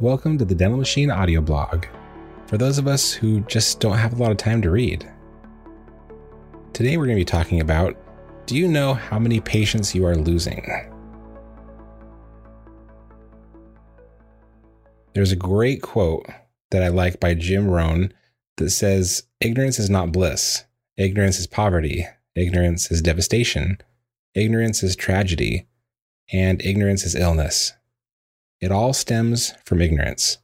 Welcome to the Dental Machine audio blog. For those of us who just don't have a lot of time to read. Today we're going to be talking about do you know how many patients you are losing? There's a great quote that I like by Jim Rohn that says, Ignorance is not bliss. Ignorance is poverty. Ignorance is devastation. Ignorance is tragedy. And ignorance is illness. It all stems from ignorance.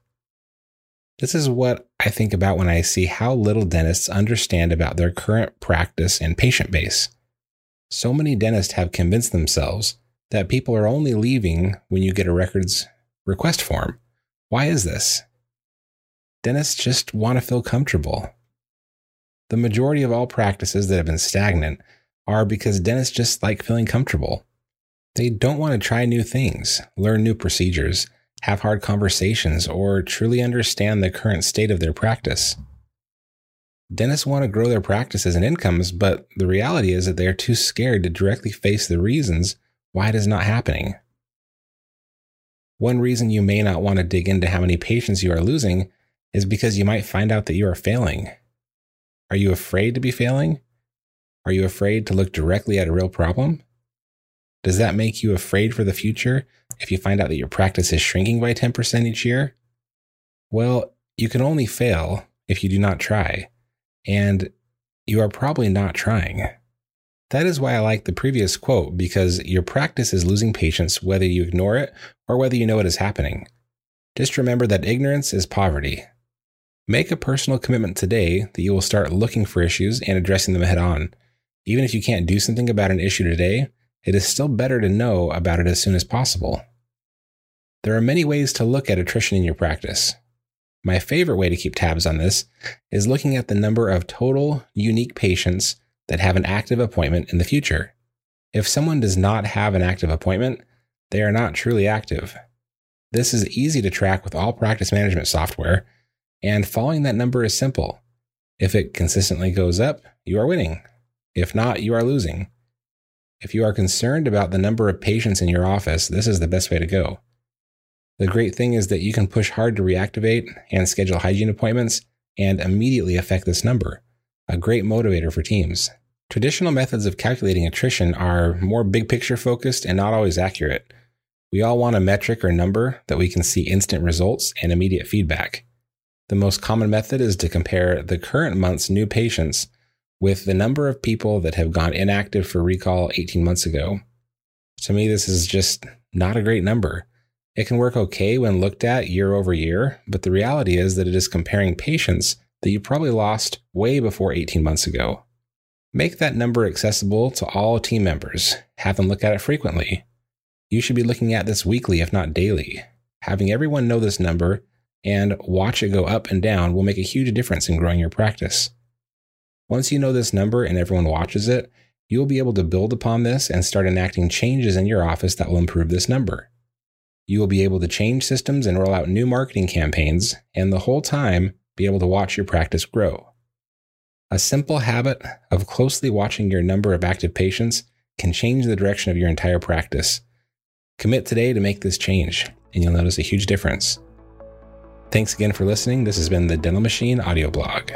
This is what I think about when I see how little dentists understand about their current practice and patient base. So many dentists have convinced themselves that people are only leaving when you get a records request form. Why is this? Dentists just want to feel comfortable. The majority of all practices that have been stagnant are because dentists just like feeling comfortable. They don't want to try new things, learn new procedures, have hard conversations, or truly understand the current state of their practice. Dentists want to grow their practices and incomes, but the reality is that they are too scared to directly face the reasons why it is not happening. One reason you may not want to dig into how many patients you are losing is because you might find out that you are failing. Are you afraid to be failing? Are you afraid to look directly at a real problem? Does that make you afraid for the future if you find out that your practice is shrinking by 10% each year? Well, you can only fail if you do not try, and you are probably not trying. That is why I like the previous quote because your practice is losing patients whether you ignore it or whether you know it is happening. Just remember that ignorance is poverty. Make a personal commitment today that you will start looking for issues and addressing them head on. Even if you can't do something about an issue today, it is still better to know about it as soon as possible. There are many ways to look at attrition in your practice. My favorite way to keep tabs on this is looking at the number of total unique patients that have an active appointment in the future. If someone does not have an active appointment, they are not truly active. This is easy to track with all practice management software, and following that number is simple. If it consistently goes up, you are winning. If not, you are losing. If you are concerned about the number of patients in your office, this is the best way to go. The great thing is that you can push hard to reactivate and schedule hygiene appointments and immediately affect this number, a great motivator for teams. Traditional methods of calculating attrition are more big picture focused and not always accurate. We all want a metric or number that we can see instant results and immediate feedback. The most common method is to compare the current month's new patients with the number of people that have gone inactive for recall 18 months ago. To me, this is just not a great number. It can work okay when looked at year over year, but the reality is that it is comparing patients that you probably lost way before 18 months ago. Make that number accessible to all team members. Have them look at it frequently. You should be looking at this weekly, if not daily. Having everyone know this number and watch it go up and down will make a huge difference in growing your practice. Once you know this number and everyone watches it, you will be able to build upon this and start enacting changes in your office that will improve this number. You will be able to change systems and roll out new marketing campaigns, and the whole time be able to watch your practice grow. A simple habit of closely watching your number of active patients can change the direction of your entire practice. Commit today to make this change, and you'll notice a huge difference. Thanks again for listening. This has been the Dental Machine audio blog.